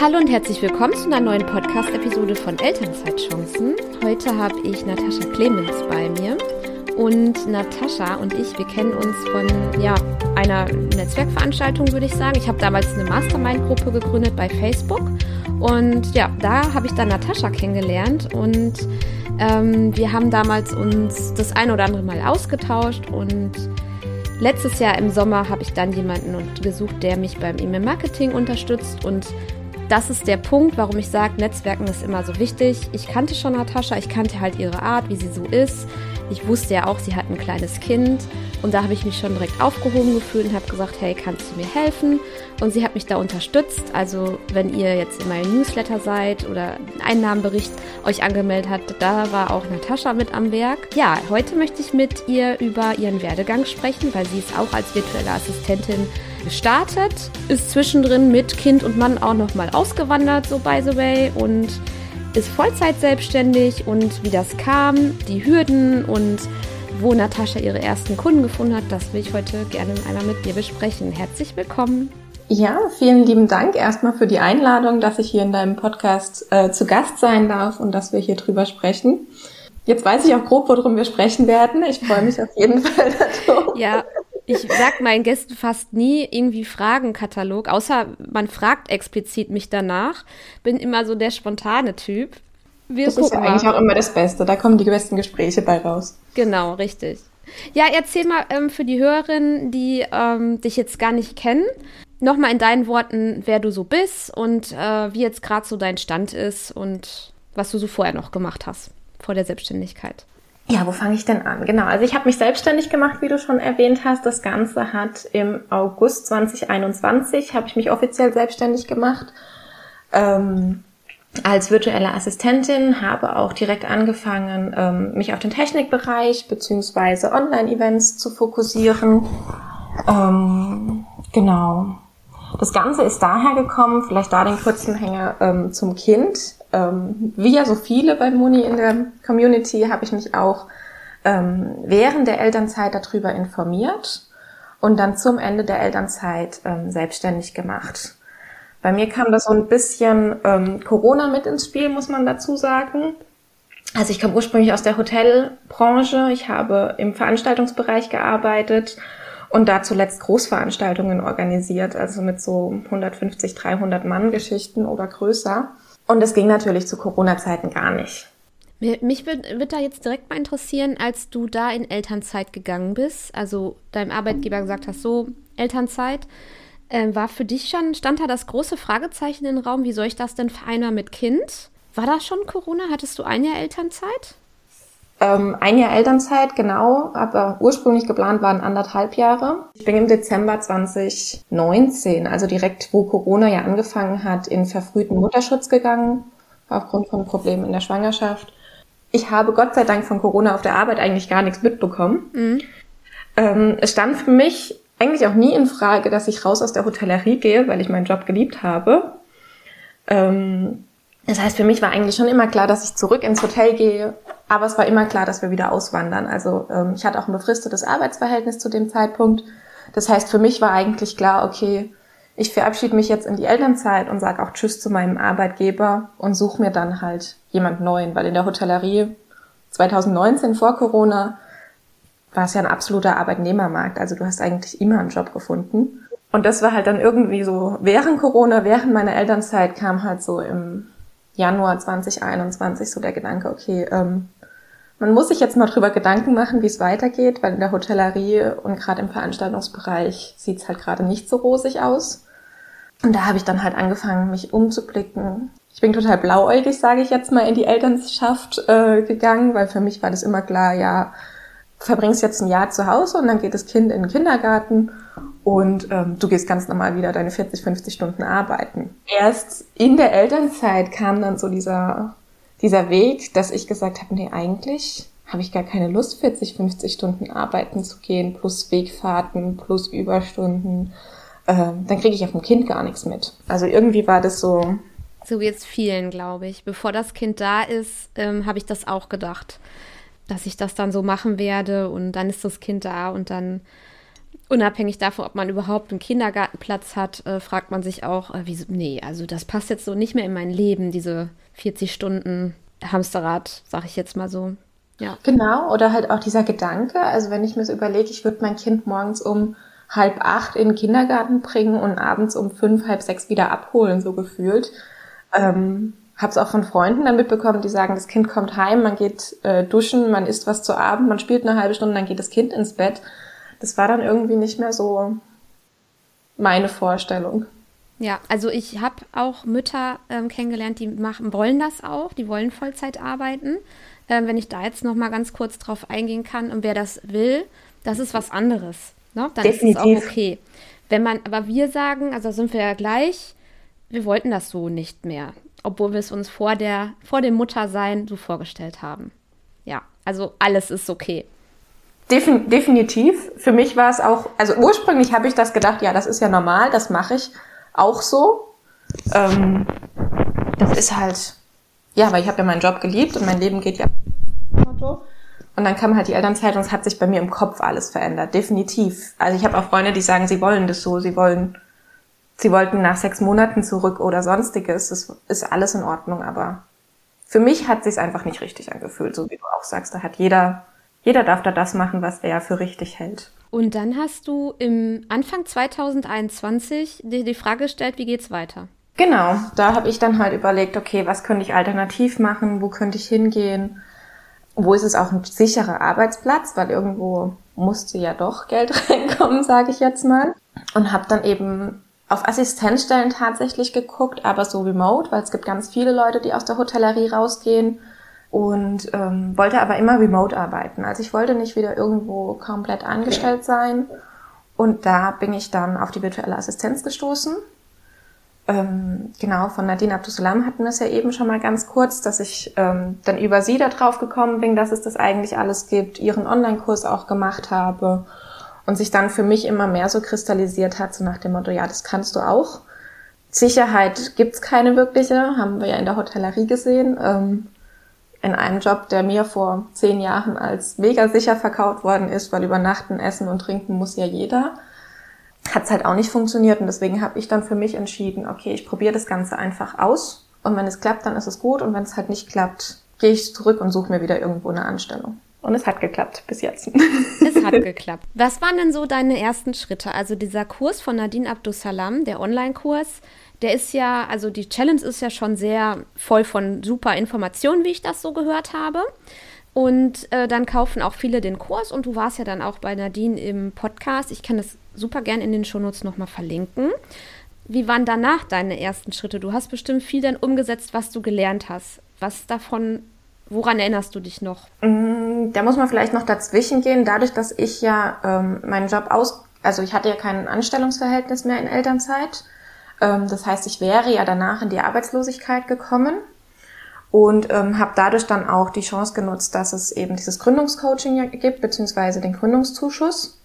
Hallo und herzlich willkommen zu einer neuen Podcast-Episode von Elternzeitchancen. Heute habe ich Natascha Clemens bei mir. Und Natascha und ich, wir kennen uns von ja, einer Netzwerkveranstaltung, würde ich sagen. Ich habe damals eine Mastermind-Gruppe gegründet bei Facebook. Und ja, da habe ich dann Natascha kennengelernt und ähm, wir haben damals uns das ein oder andere Mal ausgetauscht und letztes Jahr im Sommer habe ich dann jemanden gesucht, der mich beim E-Mail-Marketing unterstützt und das ist der Punkt, warum ich sage, Netzwerken ist immer so wichtig. Ich kannte schon Natascha, ich kannte halt ihre Art, wie sie so ist. Ich wusste ja auch, sie hat ein kleines Kind und da habe ich mich schon direkt aufgehoben gefühlt und habe gesagt, hey, kannst du mir helfen? Und sie hat mich da unterstützt. Also wenn ihr jetzt in meinem Newsletter seid oder einen Einnahmenbericht euch angemeldet habt, da war auch Natascha mit am Werk. Ja, heute möchte ich mit ihr über ihren Werdegang sprechen, weil sie ist auch als virtuelle Assistentin gestartet, ist zwischendrin mit Kind und Mann auch nochmal ausgewandert, so by the way, und ist Vollzeit selbstständig und wie das kam, die Hürden und wo Natascha ihre ersten Kunden gefunden hat, das will ich heute gerne einmal mit dir besprechen. Herzlich willkommen. Ja, vielen lieben Dank erstmal für die Einladung, dass ich hier in deinem Podcast äh, zu Gast sein darf und dass wir hier drüber sprechen. Jetzt weiß ich auch grob, worum wir sprechen werden. Ich freue mich auf jeden Fall darum. Ja, ich sag meinen Gästen fast nie irgendwie Fragenkatalog, außer man fragt explizit mich danach. Bin immer so der spontane Typ. Wir das ist eigentlich mal. auch immer das Beste. Da kommen die besten Gespräche bei raus. Genau, richtig. Ja, erzähl mal ähm, für die Hörerinnen, die ähm, dich jetzt gar nicht kennen, nochmal in deinen Worten, wer du so bist und äh, wie jetzt gerade so dein Stand ist und was du so vorher noch gemacht hast, vor der Selbstständigkeit. Ja, wo fange ich denn an? Genau, also ich habe mich selbstständig gemacht, wie du schon erwähnt hast. Das Ganze hat im August 2021, habe ich mich offiziell selbstständig gemacht ähm, als virtuelle Assistentin, habe auch direkt angefangen, ähm, mich auf den Technikbereich beziehungsweise Online-Events zu fokussieren. Ähm, genau. Das Ganze ist daher gekommen, vielleicht da den kurzen Hänger ähm, zum Kind ähm, wie ja so viele bei Muni in der Community habe ich mich auch ähm, während der Elternzeit darüber informiert und dann zum Ende der Elternzeit ähm, selbstständig gemacht. Bei mir kam da so ein bisschen ähm, Corona mit ins Spiel, muss man dazu sagen. Also ich komme ursprünglich aus der Hotelbranche. Ich habe im Veranstaltungsbereich gearbeitet und da zuletzt Großveranstaltungen organisiert, also mit so 150, 300 Mann Geschichten oder größer. Und es ging natürlich zu Corona-Zeiten gar nicht. Mich wird, da jetzt direkt mal interessieren, als du da in Elternzeit gegangen bist, also deinem Arbeitgeber gesagt hast, so Elternzeit, äh, war für dich schon, stand da das große Fragezeichen im Raum, wie soll ich das denn vereinbaren mit Kind? War da schon Corona? Hattest du ein Jahr Elternzeit? Ähm, ein Jahr Elternzeit, genau, aber ursprünglich geplant waren anderthalb Jahre. Ich bin im Dezember 2019, also direkt wo Corona ja angefangen hat, in verfrühten Mutterschutz gegangen, aufgrund von Problemen in der Schwangerschaft. Ich habe Gott sei Dank von Corona auf der Arbeit eigentlich gar nichts mitbekommen. Mhm. Ähm, es stand für mich eigentlich auch nie in Frage, dass ich raus aus der Hotellerie gehe, weil ich meinen Job geliebt habe. Ähm, das heißt, für mich war eigentlich schon immer klar, dass ich zurück ins Hotel gehe, aber es war immer klar, dass wir wieder auswandern. Also ähm, ich hatte auch ein befristetes Arbeitsverhältnis zu dem Zeitpunkt. Das heißt, für mich war eigentlich klar, okay, ich verabschiede mich jetzt in die Elternzeit und sage auch Tschüss zu meinem Arbeitgeber und suche mir dann halt jemand Neuen, weil in der Hotellerie 2019 vor Corona war es ja ein absoluter Arbeitnehmermarkt. Also du hast eigentlich immer einen Job gefunden. Und das war halt dann irgendwie so, während Corona, während meiner Elternzeit kam halt so im Januar 2021 so der Gedanke, okay, ähm, man muss sich jetzt mal drüber Gedanken machen, wie es weitergeht, weil in der Hotellerie und gerade im Veranstaltungsbereich sieht es halt gerade nicht so rosig aus. Und da habe ich dann halt angefangen, mich umzublicken. Ich bin total blauäugig, sage ich jetzt mal, in die Elternschaft äh, gegangen, weil für mich war das immer klar, ja, verbringst jetzt ein Jahr zu Hause und dann geht das Kind in den Kindergarten und ähm, du gehst ganz normal wieder deine 40, 50 Stunden arbeiten. Erst in der Elternzeit kam dann so dieser, dieser Weg, dass ich gesagt habe, nee, eigentlich habe ich gar keine Lust, 40, 50 Stunden arbeiten zu gehen, plus Wegfahrten, plus Überstunden. Ähm, dann kriege ich auf dem Kind gar nichts mit. Also irgendwie war das so. So wie es vielen, glaube ich. Bevor das Kind da ist, ähm, habe ich das auch gedacht, dass ich das dann so machen werde und dann ist das Kind da und dann unabhängig davon, ob man überhaupt einen Kindergartenplatz hat, äh, fragt man sich auch, äh, wieso, nee, also das passt jetzt so nicht mehr in mein Leben, diese 40 Stunden Hamsterrad, sag ich jetzt mal so. Ja. Genau, oder halt auch dieser Gedanke, also wenn ich mir so überlege, ich würde mein Kind morgens um halb acht in den Kindergarten bringen und abends um fünf, halb sechs wieder abholen, so gefühlt. Ähm, habe es auch von Freunden dann mitbekommen, die sagen, das Kind kommt heim, man geht äh, duschen, man isst was zu Abend, man spielt eine halbe Stunde, dann geht das Kind ins Bett. Das war dann irgendwie nicht mehr so meine Vorstellung. Ja, also ich habe auch Mütter ähm, kennengelernt, die machen, wollen das auch, die wollen Vollzeit arbeiten. Ähm, wenn ich da jetzt noch mal ganz kurz drauf eingehen kann und wer das will, das ist was anderes. Ne? Dann Definitiv. ist es auch okay. Wenn man, aber wir sagen, also sind wir ja gleich, wir wollten das so nicht mehr, obwohl wir es uns vor der, vor dem Muttersein so vorgestellt haben. Ja, also alles ist okay. Defin definitiv. Für mich war es auch, also ursprünglich habe ich das gedacht, ja, das ist ja normal, das mache ich auch so. Ähm, das ist halt, ja, weil ich habe ja meinen Job geliebt und mein Leben geht ja. Und dann kam halt die Elternzeit und es hat sich bei mir im Kopf alles verändert, definitiv. Also ich habe auch Freunde, die sagen, sie wollen das so, sie wollen, sie wollten nach sechs Monaten zurück oder sonstiges. Das ist alles in Ordnung, aber für mich hat sich einfach nicht richtig angefühlt, so wie du auch sagst. Da hat jeder, jeder darf da das machen, was er für richtig hält. Und dann hast du im Anfang 2021 dir die Frage gestellt, wie geht's weiter? Genau, da habe ich dann halt überlegt, okay, was könnte ich alternativ machen, wo könnte ich hingehen, wo ist es auch ein sicherer Arbeitsplatz, weil irgendwo musste ja doch Geld reinkommen, sage ich jetzt mal. Und habe dann eben auf Assistenzstellen tatsächlich geguckt, aber so remote, weil es gibt ganz viele Leute, die aus der Hotellerie rausgehen und ähm, wollte aber immer remote arbeiten. Also ich wollte nicht wieder irgendwo komplett angestellt sein. Und da bin ich dann auf die virtuelle Assistenz gestoßen. Ähm, genau, von Nadine Abdusalam hatten wir es ja eben schon mal ganz kurz, dass ich ähm, dann über sie da drauf gekommen bin, dass es das eigentlich alles gibt, ihren Online-Kurs auch gemacht habe und sich dann für mich immer mehr so kristallisiert hat, so nach dem Motto, ja, das kannst du auch. Sicherheit gibt's keine wirkliche, haben wir ja in der Hotellerie gesehen. Ähm, in einem Job, der mir vor zehn Jahren als mega sicher verkauft worden ist, weil übernachten, essen und trinken muss ja jeder, hat es halt auch nicht funktioniert. Und deswegen habe ich dann für mich entschieden, okay, ich probiere das Ganze einfach aus. Und wenn es klappt, dann ist es gut. Und wenn es halt nicht klappt, gehe ich zurück und suche mir wieder irgendwo eine Anstellung. Und es hat geklappt bis jetzt. Es hat geklappt. Was waren denn so deine ersten Schritte? Also dieser Kurs von Nadine Abdussalam, der Online-Kurs, der ist ja, also die Challenge ist ja schon sehr voll von super Informationen, wie ich das so gehört habe. Und äh, dann kaufen auch viele den Kurs und du warst ja dann auch bei Nadine im Podcast. Ich kann das super gern in den Shownotes nochmal verlinken. Wie waren danach deine ersten Schritte? Du hast bestimmt viel dann umgesetzt, was du gelernt hast. Was davon, woran erinnerst du dich noch? Mm, da muss man vielleicht noch dazwischen gehen. Dadurch, dass ich ja ähm, meinen Job aus, also ich hatte ja kein Anstellungsverhältnis mehr in Elternzeit das heißt, ich wäre ja danach in die Arbeitslosigkeit gekommen und ähm, habe dadurch dann auch die Chance genutzt, dass es eben dieses Gründungscoaching gibt, beziehungsweise den Gründungszuschuss.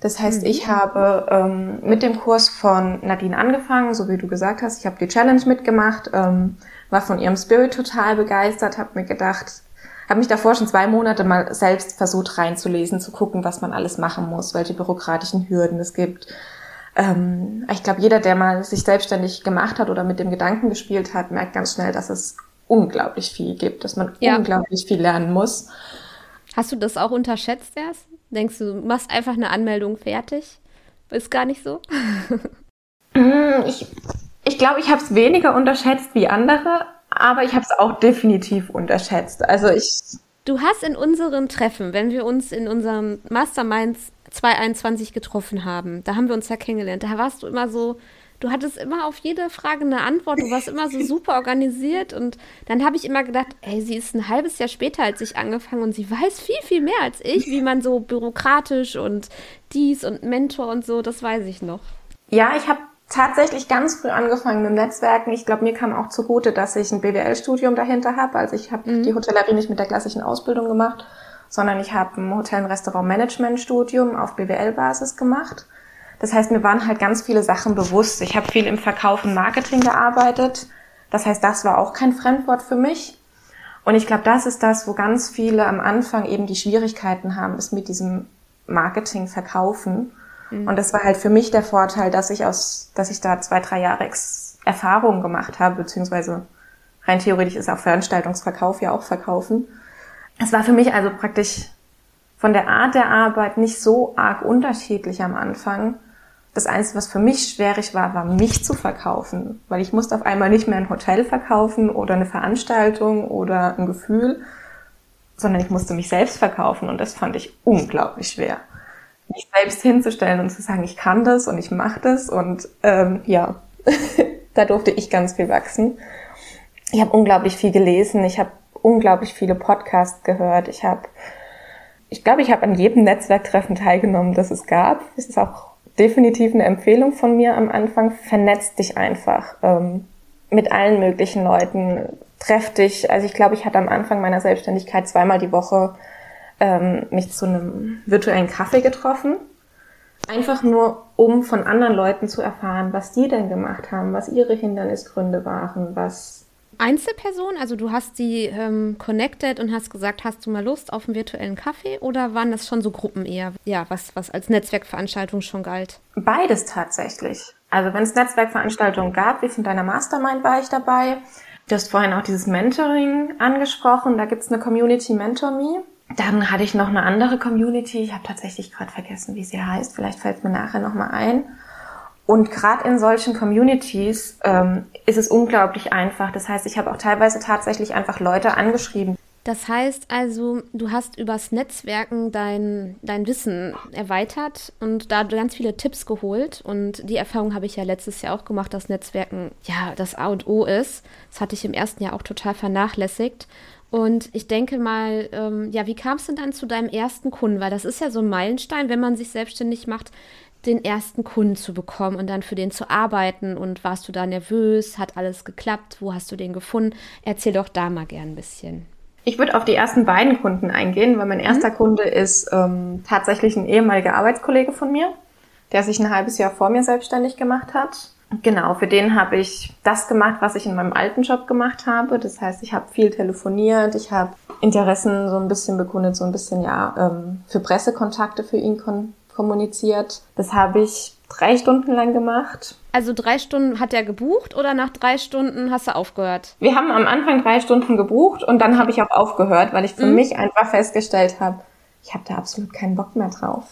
Das heißt, mhm. ich habe ähm, mit dem Kurs von Nadine angefangen, so wie du gesagt hast. Ich habe die Challenge mitgemacht, ähm, war von ihrem Spirit total begeistert, habe mir gedacht, habe mich davor schon zwei Monate mal selbst versucht reinzulesen, zu gucken, was man alles machen muss, welche bürokratischen Hürden es gibt, ähm, ich glaube, jeder, der mal sich selbstständig gemacht hat oder mit dem Gedanken gespielt hat, merkt ganz schnell, dass es unglaublich viel gibt, dass man ja. unglaublich viel lernen muss. Hast du das auch unterschätzt erst? Denkst du, du machst einfach eine Anmeldung fertig? Ist gar nicht so? Mm, ich ich glaube, ich habe es weniger unterschätzt wie andere, aber ich habe es auch definitiv unterschätzt. Also ich. Du hast in unseren Treffen, wenn wir uns in unseren Masterminds 2021 getroffen haben. Da haben wir uns ja kennengelernt. Da warst du immer so, du hattest immer auf jede Frage eine Antwort. Du warst immer so super organisiert. Und dann habe ich immer gedacht, ey, sie ist ein halbes Jahr später als ich angefangen und sie weiß viel, viel mehr als ich, wie man so bürokratisch und dies und Mentor und so, das weiß ich noch. Ja, ich habe tatsächlich ganz früh angefangen mit Netzwerken. Ich glaube, mir kam auch zugute, dass ich ein BWL-Studium dahinter habe. Also ich habe mhm. die Hotellerie nicht mit der klassischen Ausbildung gemacht, sondern ich habe ein Hotel- und Restaurant-Management-Studium auf BWL-Basis gemacht. Das heißt, mir waren halt ganz viele Sachen bewusst. Ich habe viel im Verkauf und Marketing gearbeitet. Das heißt, das war auch kein Fremdwort für mich. Und ich glaube, das ist das, wo ganz viele am Anfang eben die Schwierigkeiten haben, ist mit diesem Marketing verkaufen. Mhm. Und das war halt für mich der Vorteil, dass ich aus, dass ich da zwei, drei Jahre Ex Erfahrungen gemacht habe, beziehungsweise rein theoretisch ist auch Veranstaltungsverkauf ja auch verkaufen. Es war für mich also praktisch von der Art der Arbeit nicht so arg unterschiedlich am Anfang. Das Einzige, was für mich schwierig war, war mich zu verkaufen, weil ich musste auf einmal nicht mehr ein Hotel verkaufen oder eine Veranstaltung oder ein Gefühl, sondern ich musste mich selbst verkaufen und das fand ich unglaublich schwer. Mich selbst hinzustellen und zu sagen, ich kann das und ich mache das und ähm, ja, da durfte ich ganz viel wachsen. Ich habe unglaublich viel gelesen, ich habe unglaublich viele Podcasts gehört, ich habe, ich glaube, ich habe an jedem Netzwerktreffen teilgenommen, das es gab. Das ist auch definitiv eine Empfehlung von mir am Anfang. Vernetz dich einfach ähm, mit allen möglichen Leuten. Treff dich. Also ich glaube, ich hatte am Anfang meiner Selbstständigkeit zweimal die Woche ähm, mich zu einem virtuellen Kaffee getroffen. Einfach nur, um von anderen Leuten zu erfahren, was die denn gemacht haben, was ihre Hindernisgründe waren, was Einzelperson? Also du hast sie ähm, connected und hast gesagt, hast du mal Lust auf einen virtuellen Kaffee oder waren das schon so Gruppen eher, ja, was, was als Netzwerkveranstaltung schon galt? Beides tatsächlich. Also wenn es Netzwerkveranstaltungen gab, wie von deiner Mastermind war ich dabei. Du hast vorhin auch dieses Mentoring angesprochen, da gibt's eine Community Mentor Me. Dann hatte ich noch eine andere Community, ich habe tatsächlich gerade vergessen, wie sie heißt, vielleicht fällt mir nachher nochmal ein. Und gerade in solchen Communities ähm, ist es unglaublich einfach. Das heißt, ich habe auch teilweise tatsächlich einfach Leute angeschrieben. Das heißt also, du hast übers Netzwerken dein, dein Wissen erweitert und da ganz viele Tipps geholt. Und die Erfahrung habe ich ja letztes Jahr auch gemacht, dass Netzwerken ja das A und O ist. Das hatte ich im ersten Jahr auch total vernachlässigt. Und ich denke mal, ähm, ja, wie kam es denn dann zu deinem ersten Kunden? Weil das ist ja so ein Meilenstein, wenn man sich selbstständig macht den ersten Kunden zu bekommen und dann für den zu arbeiten? Und warst du da nervös? Hat alles geklappt? Wo hast du den gefunden? Erzähl doch da mal gern ein bisschen. Ich würde auf die ersten beiden Kunden eingehen, weil mein erster mhm. Kunde ist ähm, tatsächlich ein ehemaliger Arbeitskollege von mir, der sich ein halbes Jahr vor mir selbstständig gemacht hat. Genau, für den habe ich das gemacht, was ich in meinem alten Job gemacht habe. Das heißt, ich habe viel telefoniert, ich habe Interessen so ein bisschen bekundet, so ein bisschen ja ähm, für Pressekontakte für ihn kon kommuniziert. Das habe ich drei Stunden lang gemacht. Also drei Stunden hat er gebucht oder nach drei Stunden hast du aufgehört? Wir haben am Anfang drei Stunden gebucht und dann habe ich auch aufgehört, weil ich für mhm. mich einfach festgestellt habe, ich habe da absolut keinen Bock mehr drauf.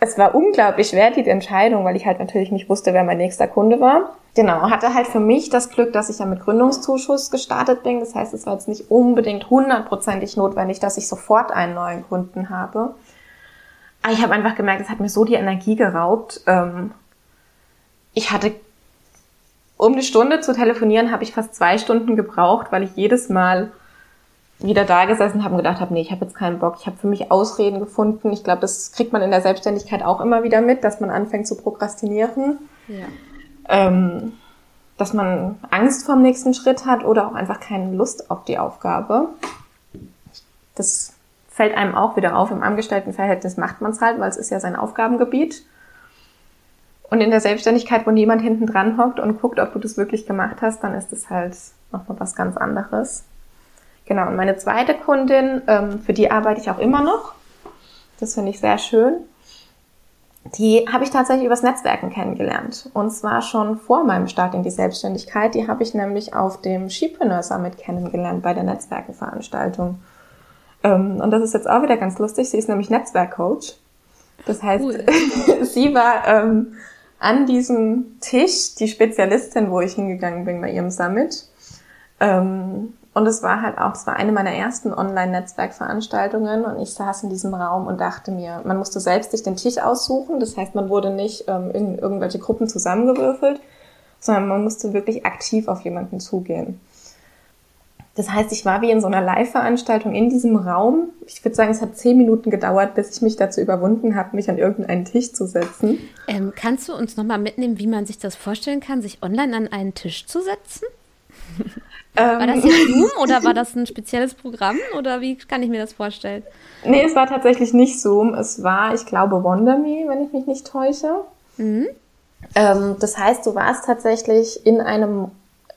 Es war unglaublich schwer, die Entscheidung, weil ich halt natürlich nicht wusste, wer mein nächster Kunde war. Genau, hatte halt für mich das Glück, dass ich ja mit Gründungszuschuss gestartet bin. Das heißt, es war jetzt nicht unbedingt hundertprozentig notwendig, dass ich sofort einen neuen Kunden habe. Aber ich habe einfach gemerkt, es hat mir so die Energie geraubt. Ähm, ich hatte, um eine Stunde zu telefonieren, habe ich fast zwei Stunden gebraucht, weil ich jedes Mal wieder da gesessen habe und gedacht habe, nee, ich habe jetzt keinen Bock. Ich habe für mich Ausreden gefunden. Ich glaube, das kriegt man in der Selbstständigkeit auch immer wieder mit, dass man anfängt zu prokrastinieren. Ja. Ähm, dass man Angst vorm nächsten Schritt hat oder auch einfach keine Lust auf die Aufgabe. Das fällt einem auch wieder auf. Im Angestelltenverhältnis macht man es halt, weil es ist ja sein Aufgabengebiet. Und in der Selbstständigkeit, wo niemand hinten dran hockt und guckt, ob du das wirklich gemacht hast, dann ist es halt nochmal was ganz anderes. Genau, und meine zweite Kundin, ähm, für die arbeite ich auch immer noch. Das finde ich sehr schön. Die habe ich tatsächlich übers Netzwerken kennengelernt. Und zwar schon vor meinem Start in die Selbstständigkeit. Die habe ich nämlich auf dem Skipreneur Summit kennengelernt bei der Netzwerkenveranstaltung. Ähm, und das ist jetzt auch wieder ganz lustig. Sie ist nämlich Netzwerkcoach. Das heißt, cool. sie war ähm, an diesem Tisch die Spezialistin, wo ich hingegangen bin bei ihrem Summit. Ähm, und es war halt auch, es war eine meiner ersten Online-Netzwerkveranstaltungen und ich saß in diesem Raum und dachte mir, man musste selbst sich den Tisch aussuchen. Das heißt, man wurde nicht ähm, in irgendwelche Gruppen zusammengewürfelt, sondern man musste wirklich aktiv auf jemanden zugehen. Das heißt, ich war wie in so einer Live-Veranstaltung in diesem Raum. Ich würde sagen, es hat zehn Minuten gedauert, bis ich mich dazu überwunden habe, mich an irgendeinen Tisch zu setzen. Ähm, kannst du uns nochmal mitnehmen, wie man sich das vorstellen kann, sich online an einen Tisch zu setzen? Ähm, war das jetzt Zoom oder war das ein spezielles Programm oder wie kann ich mir das vorstellen? Nee, es war tatsächlich nicht Zoom. Es war, ich glaube, WonderMe, wenn ich mich nicht täusche. Mhm. Ähm, das heißt, du warst tatsächlich in einem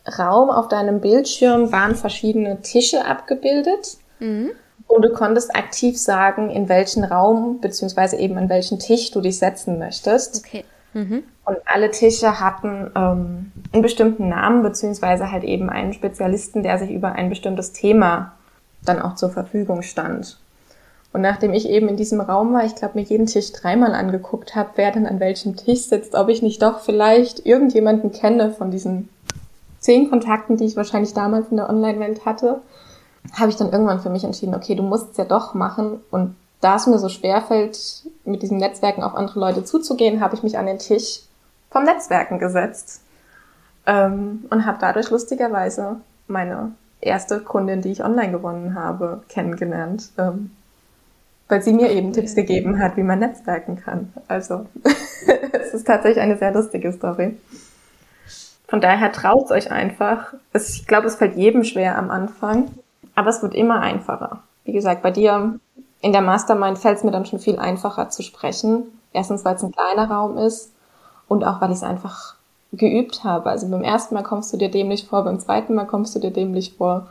Raum auf deinem Bildschirm waren verschiedene Tische abgebildet. Mhm. Und du konntest aktiv sagen, in welchen Raum beziehungsweise eben an welchen Tisch du dich setzen möchtest. Okay. Mhm. Und alle Tische hatten ähm, einen bestimmten Namen beziehungsweise halt eben einen Spezialisten, der sich über ein bestimmtes Thema dann auch zur Verfügung stand. Und nachdem ich eben in diesem Raum war, ich glaube, mir jeden Tisch dreimal angeguckt habe, wer denn an welchem Tisch sitzt, ob ich nicht doch vielleicht irgendjemanden kenne von diesen zehn Kontakten, die ich wahrscheinlich damals in der Online-Welt hatte, habe ich dann irgendwann für mich entschieden, okay, du musst es ja doch machen. Und da es mir so schwer fällt, mit diesen Netzwerken auf andere Leute zuzugehen, habe ich mich an den Tisch vom Netzwerken gesetzt ähm, und habe dadurch lustigerweise meine erste Kundin, die ich online gewonnen habe, kennengelernt, ähm, weil sie mir eben Tipps gegeben hat, wie man netzwerken kann. Also es ist tatsächlich eine sehr lustige Story. Von daher traut euch einfach. Ich glaube, es fällt jedem schwer am Anfang, aber es wird immer einfacher. Wie gesagt, bei dir in der Mastermind fällt es mir dann schon viel einfacher zu sprechen. Erstens, weil es ein kleiner Raum ist und auch, weil ich es einfach geübt habe. Also beim ersten Mal kommst du dir dämlich vor, beim zweiten Mal kommst du dir dämlich vor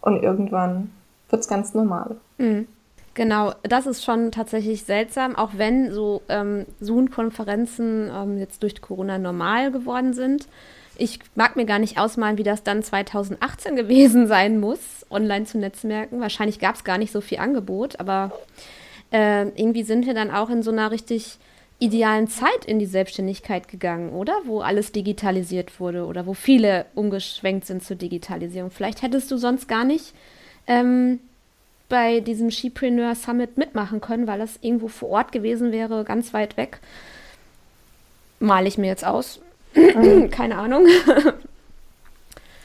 und irgendwann wird es ganz normal. Mhm. Genau, das ist schon tatsächlich seltsam, auch wenn so ähm, Zoom-Konferenzen ähm, jetzt durch Corona normal geworden sind. Ich mag mir gar nicht ausmalen, wie das dann 2018 gewesen sein muss, online zu Netzwerken. Wahrscheinlich gab es gar nicht so viel Angebot, aber äh, irgendwie sind wir dann auch in so einer richtig idealen Zeit in die Selbstständigkeit gegangen, oder? Wo alles digitalisiert wurde oder wo viele umgeschwenkt sind zur Digitalisierung. Vielleicht hättest du sonst gar nicht ähm, bei diesem Skipreneur Summit mitmachen können, weil das irgendwo vor Ort gewesen wäre, ganz weit weg. Male ich mir jetzt aus. Mhm. Keine Ahnung.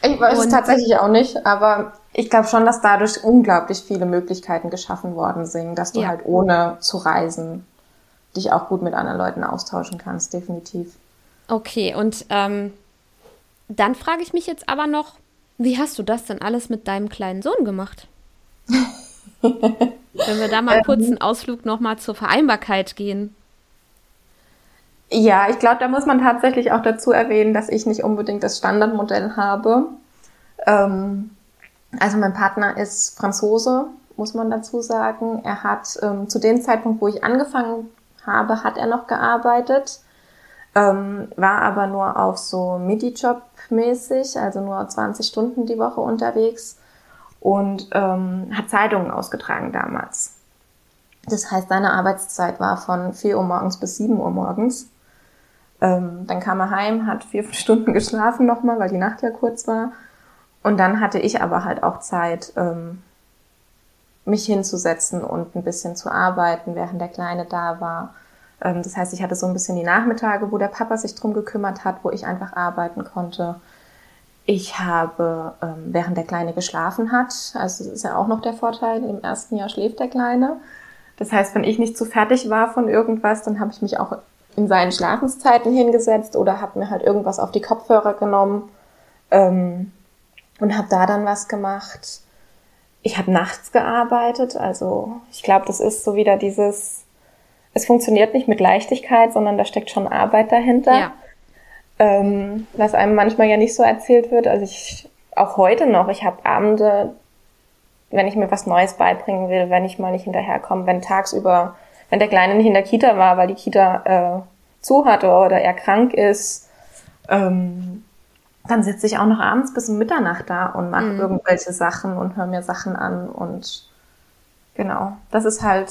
ich weiß Und, es tatsächlich auch nicht, aber ich glaube schon, dass dadurch unglaublich viele Möglichkeiten geschaffen worden sind, dass du ja. halt ohne zu reisen dich auch gut mit anderen Leuten austauschen kannst, definitiv. Okay, und ähm, dann frage ich mich jetzt aber noch, wie hast du das denn alles mit deinem kleinen Sohn gemacht? Wenn wir da mal kurz ähm. einen Ausflug nochmal zur Vereinbarkeit gehen. Ja, ich glaube, da muss man tatsächlich auch dazu erwähnen, dass ich nicht unbedingt das Standardmodell habe. Ähm, also mein Partner ist Franzose, muss man dazu sagen. Er hat ähm, zu dem Zeitpunkt, wo ich angefangen habe, hat er noch gearbeitet, ähm, war aber nur auf so Midi-Job mäßig, also nur 20 Stunden die Woche unterwegs und ähm, hat Zeitungen ausgetragen damals. Das heißt, seine Arbeitszeit war von 4 Uhr morgens bis 7 Uhr morgens. Ähm, dann kam er heim, hat vier Stunden geschlafen nochmal, weil die Nacht ja kurz war. Und dann hatte ich aber halt auch Zeit, ähm, mich hinzusetzen und ein bisschen zu arbeiten, während der Kleine da war. Ähm, das heißt, ich hatte so ein bisschen die Nachmittage, wo der Papa sich drum gekümmert hat, wo ich einfach arbeiten konnte. Ich habe, ähm, während der Kleine geschlafen hat, also das ist ja auch noch der Vorteil, im ersten Jahr schläft der Kleine. Das heißt, wenn ich nicht zu fertig war von irgendwas, dann habe ich mich auch in seinen Schlafenszeiten hingesetzt oder habe mir halt irgendwas auf die Kopfhörer genommen ähm, und habe da dann was gemacht. Ich habe nachts gearbeitet, also ich glaube, das ist so wieder dieses, es funktioniert nicht mit Leichtigkeit, sondern da steckt schon Arbeit dahinter. Ja ähm, was einem manchmal ja nicht so erzählt wird. Also ich, auch heute noch, ich habe Abende, wenn ich mir was Neues beibringen will, wenn ich mal nicht hinterherkomme, wenn tagsüber, wenn der Kleine nicht in der Kita war, weil die Kita äh, zu hatte oder er krank ist, ähm, dann sitze ich auch noch abends bis um Mitternacht da und mache mhm. irgendwelche Sachen und höre mir Sachen an und genau, das ist halt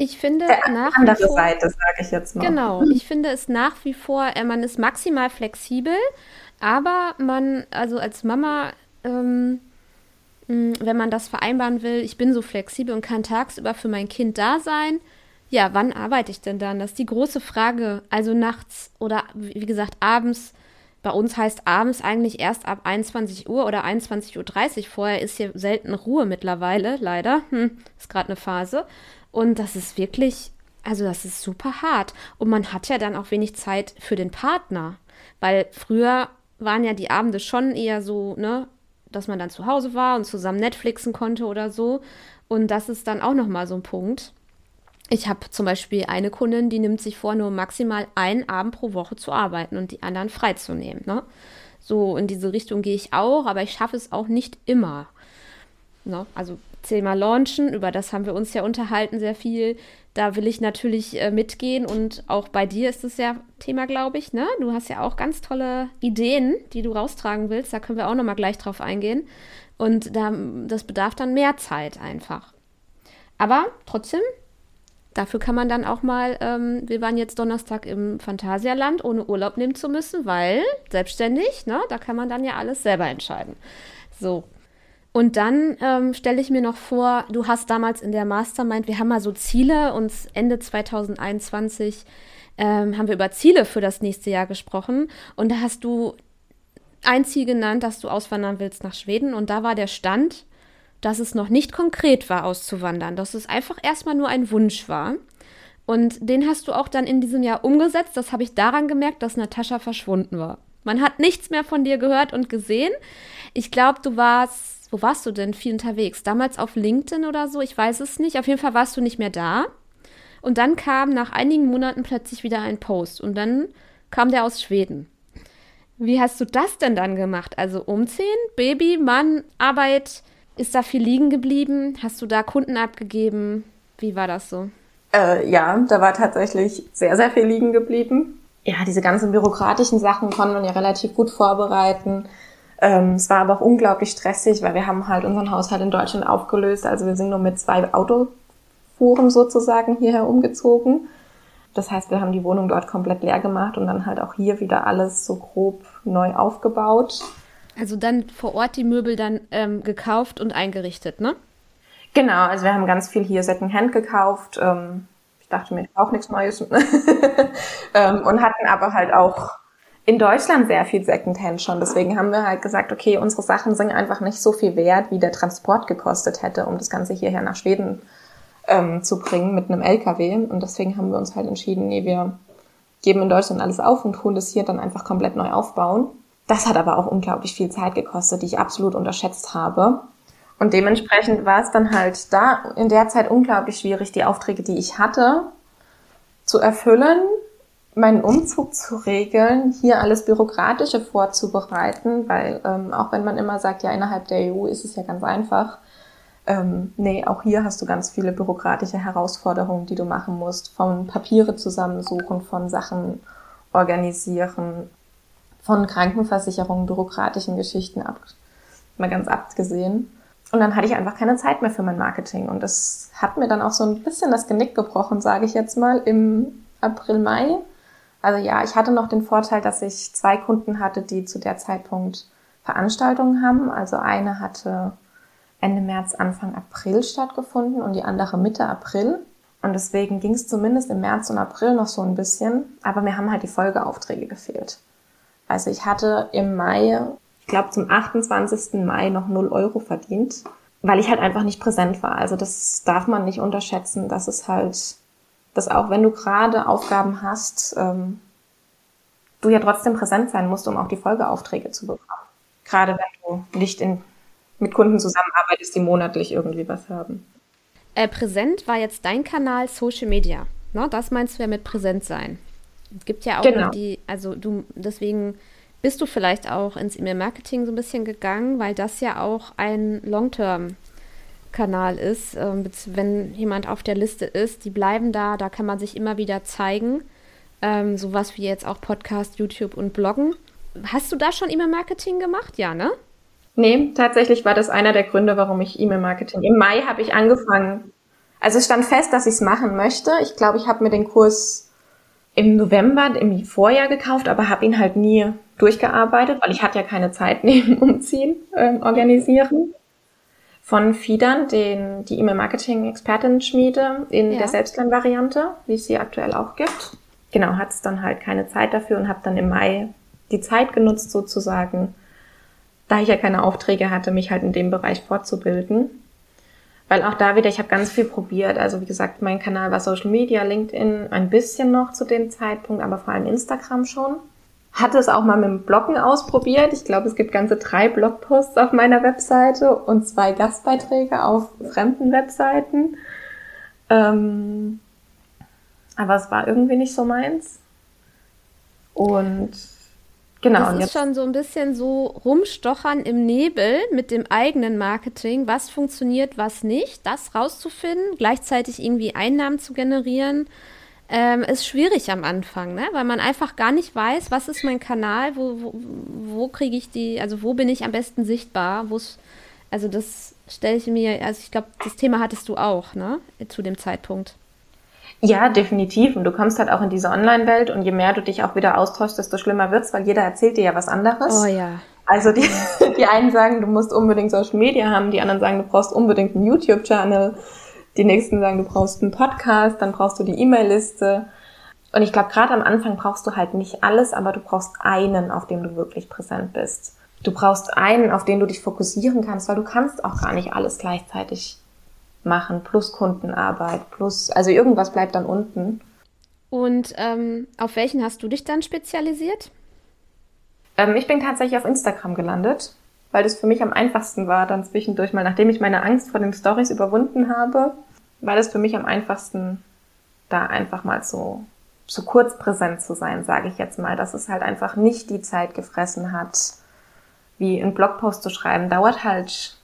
ich finde Der nach andere wie vor, Seite, sage ich jetzt mal. Genau, ich finde es nach wie vor, äh, man ist maximal flexibel, aber man, also als Mama, ähm, wenn man das vereinbaren will, ich bin so flexibel und kann tagsüber für mein Kind da sein. Ja, wann arbeite ich denn dann? Das ist die große Frage. Also nachts oder wie gesagt abends. Bei uns heißt abends eigentlich erst ab 21 Uhr oder 21.30 Uhr. Vorher ist hier selten Ruhe mittlerweile, leider. Hm, ist gerade eine Phase. Und das ist wirklich, also das ist super hart. Und man hat ja dann auch wenig Zeit für den Partner. Weil früher waren ja die Abende schon eher so, ne, dass man dann zu Hause war und zusammen Netflixen konnte oder so. Und das ist dann auch nochmal so ein Punkt. Ich habe zum Beispiel eine Kundin, die nimmt sich vor, nur maximal einen Abend pro Woche zu arbeiten und die anderen freizunehmen. Ne? So in diese Richtung gehe ich auch, aber ich schaffe es auch nicht immer. Ne? Also Thema Launchen, über das haben wir uns ja unterhalten sehr viel. Da will ich natürlich äh, mitgehen und auch bei dir ist es ja Thema, glaube ich, ne? Du hast ja auch ganz tolle Ideen, die du raustragen willst. Da können wir auch noch mal gleich drauf eingehen. Und da, das bedarf dann mehr Zeit einfach. Aber trotzdem, dafür kann man dann auch mal, ähm, wir waren jetzt Donnerstag im Phantasialand, ohne Urlaub nehmen zu müssen, weil selbstständig, ne, da kann man dann ja alles selber entscheiden. So. Und dann ähm, stelle ich mir noch vor, du hast damals in der Mastermind, wir haben mal so Ziele, uns Ende 2021 ähm, haben wir über Ziele für das nächste Jahr gesprochen. Und da hast du ein Ziel genannt, dass du auswandern willst nach Schweden. Und da war der Stand, dass es noch nicht konkret war, auszuwandern, dass es einfach erstmal nur ein Wunsch war. Und den hast du auch dann in diesem Jahr umgesetzt. Das habe ich daran gemerkt, dass Natascha verschwunden war. Man hat nichts mehr von dir gehört und gesehen. Ich glaube, du warst, wo warst du denn viel unterwegs? Damals auf LinkedIn oder so? Ich weiß es nicht. Auf jeden Fall warst du nicht mehr da. Und dann kam nach einigen Monaten plötzlich wieder ein Post. Und dann kam der aus Schweden. Wie hast du das denn dann gemacht? Also umziehen, Baby, Mann, Arbeit, ist da viel liegen geblieben? Hast du da Kunden abgegeben? Wie war das so? Äh, ja, da war tatsächlich sehr, sehr viel liegen geblieben. Ja, diese ganzen bürokratischen Sachen konnte man ja relativ gut vorbereiten. Ähm, es war aber auch unglaublich stressig, weil wir haben halt unseren Haushalt in Deutschland aufgelöst. Also wir sind nur mit zwei Autofuhren sozusagen hierher umgezogen. Das heißt, wir haben die Wohnung dort komplett leer gemacht und dann halt auch hier wieder alles so grob neu aufgebaut. Also dann vor Ort die Möbel dann ähm, gekauft und eingerichtet, ne? Genau, also wir haben ganz viel hier Secondhand gekauft. Ähm, ich dachte mir, auch nichts Neues. ähm, und hatten aber halt auch in Deutschland sehr viel Secondhand schon. Deswegen haben wir halt gesagt, okay, unsere Sachen sind einfach nicht so viel wert, wie der Transport gekostet hätte, um das Ganze hierher nach Schweden ähm, zu bringen mit einem LKW. Und deswegen haben wir uns halt entschieden, nee, wir geben in Deutschland alles auf und tun das hier dann einfach komplett neu aufbauen. Das hat aber auch unglaublich viel Zeit gekostet, die ich absolut unterschätzt habe. Und dementsprechend war es dann halt da in der Zeit unglaublich schwierig, die Aufträge, die ich hatte, zu erfüllen, meinen Umzug zu regeln, hier alles Bürokratische vorzubereiten, weil ähm, auch wenn man immer sagt, ja, innerhalb der EU ist es ja ganz einfach, ähm, nee, auch hier hast du ganz viele bürokratische Herausforderungen, die du machen musst, von Papiere zusammensuchen, von Sachen organisieren, von Krankenversicherungen, bürokratischen Geschichten ab, mal ganz abgesehen. Und dann hatte ich einfach keine Zeit mehr für mein Marketing. Und das hat mir dann auch so ein bisschen das Genick gebrochen, sage ich jetzt mal, im April, Mai. Also ja, ich hatte noch den Vorteil, dass ich zwei Kunden hatte, die zu der Zeitpunkt Veranstaltungen haben. Also eine hatte Ende März, Anfang April stattgefunden und die andere Mitte April. Und deswegen ging es zumindest im März und April noch so ein bisschen. Aber mir haben halt die Folgeaufträge gefehlt. Also ich hatte im Mai, ich glaube zum 28. Mai noch 0 Euro verdient, weil ich halt einfach nicht präsent war. Also das darf man nicht unterschätzen. Das ist halt, dass auch wenn du gerade Aufgaben hast, ähm, du ja trotzdem präsent sein musst, um auch die Folgeaufträge zu bekommen. Gerade wenn du nicht in, mit Kunden zusammenarbeitest, die monatlich irgendwie was haben. Äh, präsent war jetzt dein Kanal Social Media. Ne? Das meinst du ja mit präsent sein. Es gibt ja auch genau. die, also du, deswegen bist du vielleicht auch ins E-Mail-Marketing so ein bisschen gegangen, weil das ja auch ein Long-Term-Kanal ist. Ähm, wenn jemand auf der Liste ist, die bleiben da, da kann man sich immer wieder zeigen. Ähm, sowas wie jetzt auch Podcast, YouTube und Bloggen. Hast du da schon E-Mail-Marketing gemacht? Ja, ne? Nee, tatsächlich war das einer der Gründe, warum ich E-Mail-Marketing. Im Mai habe ich angefangen. Also es stand fest, dass ich es machen möchte. Ich glaube, ich habe mir den Kurs im November im Vorjahr gekauft, aber habe ihn halt nie durchgearbeitet, weil ich hatte ja keine Zeit neben Umziehen ähm, organisieren. Von Fiedern, den, die E-Mail-Marketing-Expertin-Schmiede in ja. der Selbstlern-Variante, wie es sie aktuell auch gibt. Genau, hat es dann halt keine Zeit dafür und habe dann im Mai die Zeit genutzt sozusagen, da ich ja keine Aufträge hatte, mich halt in dem Bereich fortzubilden. Weil auch da wieder, ich habe ganz viel probiert. Also wie gesagt, mein Kanal war Social Media, LinkedIn ein bisschen noch zu dem Zeitpunkt, aber vor allem Instagram schon. Hatte es auch mal mit dem Bloggen ausprobiert. Ich glaube, es gibt ganze drei Blogposts auf meiner Webseite und zwei Gastbeiträge auf fremden Webseiten. Ähm, aber es war irgendwie nicht so meins. Und Genau. Das ist schon so ein bisschen so rumstochern im Nebel mit dem eigenen Marketing, was funktioniert, was nicht, das rauszufinden, gleichzeitig irgendwie Einnahmen zu generieren, ähm, ist schwierig am Anfang, ne? weil man einfach gar nicht weiß, was ist mein Kanal, wo, wo, wo kriege ich die, also wo bin ich am besten sichtbar, wo's, also das stelle ich mir, also ich glaube, das Thema hattest du auch, ne, zu dem Zeitpunkt. Ja, definitiv. Und du kommst halt auch in diese Online-Welt und je mehr du dich auch wieder austauschst, desto schlimmer wird's, weil jeder erzählt dir ja was anderes. Oh ja. Also die, die einen sagen, du musst unbedingt Social Media haben, die anderen sagen, du brauchst unbedingt einen YouTube-Channel, die nächsten sagen, du brauchst einen Podcast, dann brauchst du die E-Mail-Liste. Und ich glaube, gerade am Anfang brauchst du halt nicht alles, aber du brauchst einen, auf dem du wirklich präsent bist. Du brauchst einen, auf den du dich fokussieren kannst, weil du kannst auch gar nicht alles gleichzeitig machen, plus Kundenarbeit, plus, also irgendwas bleibt dann unten. Und ähm, auf welchen hast du dich dann spezialisiert? Ähm, ich bin tatsächlich auf Instagram gelandet, weil das für mich am einfachsten war, dann zwischendurch mal, nachdem ich meine Angst vor den Stories überwunden habe, war das für mich am einfachsten, da einfach mal so, so kurz präsent zu sein, sage ich jetzt mal, dass es halt einfach nicht die Zeit gefressen hat, wie einen Blogpost zu schreiben, dauert halt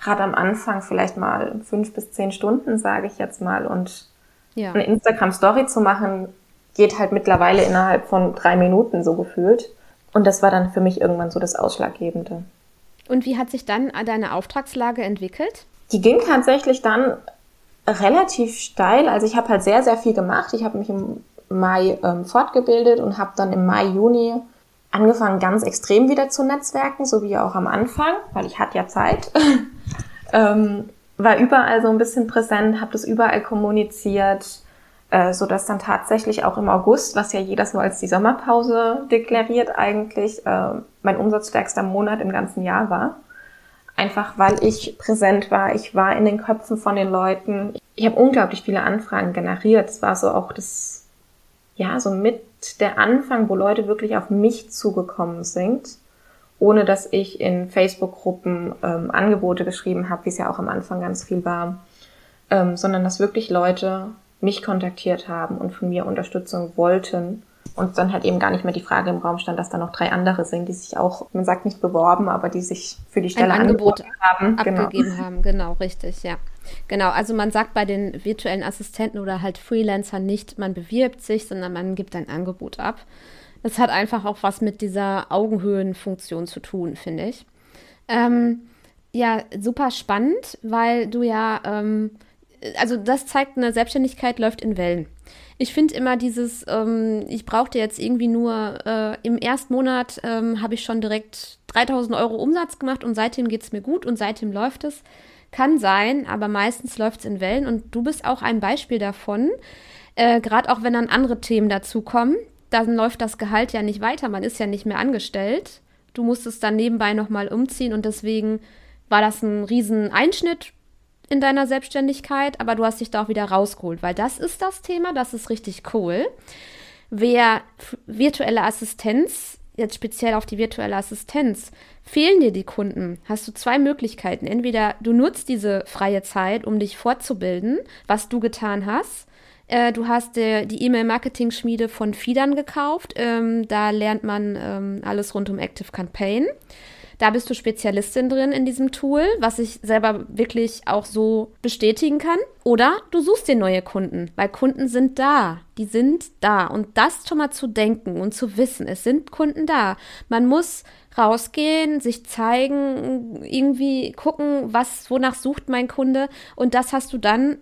gerade am Anfang vielleicht mal fünf bis zehn Stunden, sage ich jetzt mal. Und ja. eine Instagram-Story zu machen, geht halt mittlerweile innerhalb von drei Minuten so gefühlt. Und das war dann für mich irgendwann so das Ausschlaggebende. Und wie hat sich dann deine Auftragslage entwickelt? Die ging tatsächlich dann relativ steil. Also ich habe halt sehr, sehr viel gemacht. Ich habe mich im Mai ähm, fortgebildet und habe dann im Mai, Juni angefangen, ganz extrem wieder zu netzwerken, so wie auch am Anfang, weil ich hatte ja Zeit. ähm, war überall so ein bisschen präsent, habe das überall kommuniziert, so dass dann tatsächlich auch im August, was ja jeder so als die Sommerpause deklariert eigentlich, äh, mein umsatzstärkster Monat im ganzen Jahr war. Einfach weil ich präsent war, ich war in den Köpfen von den Leuten. Ich habe unglaublich viele Anfragen generiert. Es war so auch das, ja, so mit der Anfang, wo Leute wirklich auf mich zugekommen sind, ohne dass ich in Facebook-Gruppen ähm, Angebote geschrieben habe, wie es ja auch am Anfang ganz viel war, ähm, sondern dass wirklich Leute mich kontaktiert haben und von mir Unterstützung wollten und dann halt eben gar nicht mehr die Frage im Raum stand, dass da noch drei andere sind, die sich auch, man sagt nicht beworben, aber die sich für die Stelle Ein Angebot haben. Genau. Abgegeben genau. haben, genau, richtig, ja. Genau, also man sagt bei den virtuellen Assistenten oder halt Freelancern nicht, man bewirbt sich, sondern man gibt ein Angebot ab. Das hat einfach auch was mit dieser Augenhöhenfunktion zu tun, finde ich. Ähm, ja, super spannend, weil du ja, ähm, also das zeigt, eine Selbstständigkeit läuft in Wellen. Ich finde immer dieses, ähm, ich brauchte jetzt irgendwie nur, äh, im ersten Monat ähm, habe ich schon direkt 3000 Euro Umsatz gemacht und seitdem geht es mir gut und seitdem läuft es. Kann sein, aber meistens läuft es in Wellen und du bist auch ein Beispiel davon. Äh, Gerade auch wenn dann andere Themen dazukommen, dann läuft das Gehalt ja nicht weiter. Man ist ja nicht mehr angestellt. Du musstest dann nebenbei nochmal umziehen und deswegen war das ein riesen Einschnitt in deiner Selbstständigkeit, aber du hast dich da auch wieder rausgeholt, weil das ist das Thema, das ist richtig cool. Wer virtuelle Assistenz jetzt speziell auf die virtuelle Assistenz, fehlen dir die Kunden, hast du zwei Möglichkeiten. Entweder du nutzt diese freie Zeit, um dich fortzubilden, was du getan hast. Äh, du hast die E-Mail-Marketing-Schmiede von Fiedern gekauft. Ähm, da lernt man ähm, alles rund um Active Campaign. Da bist du Spezialistin drin in diesem Tool, was ich selber wirklich auch so bestätigen kann. Oder du suchst dir neue Kunden, weil Kunden sind da. Die sind da. Und das schon mal zu denken und zu wissen, es sind Kunden da. Man muss rausgehen, sich zeigen, irgendwie gucken, was, wonach sucht mein Kunde. Und das hast du dann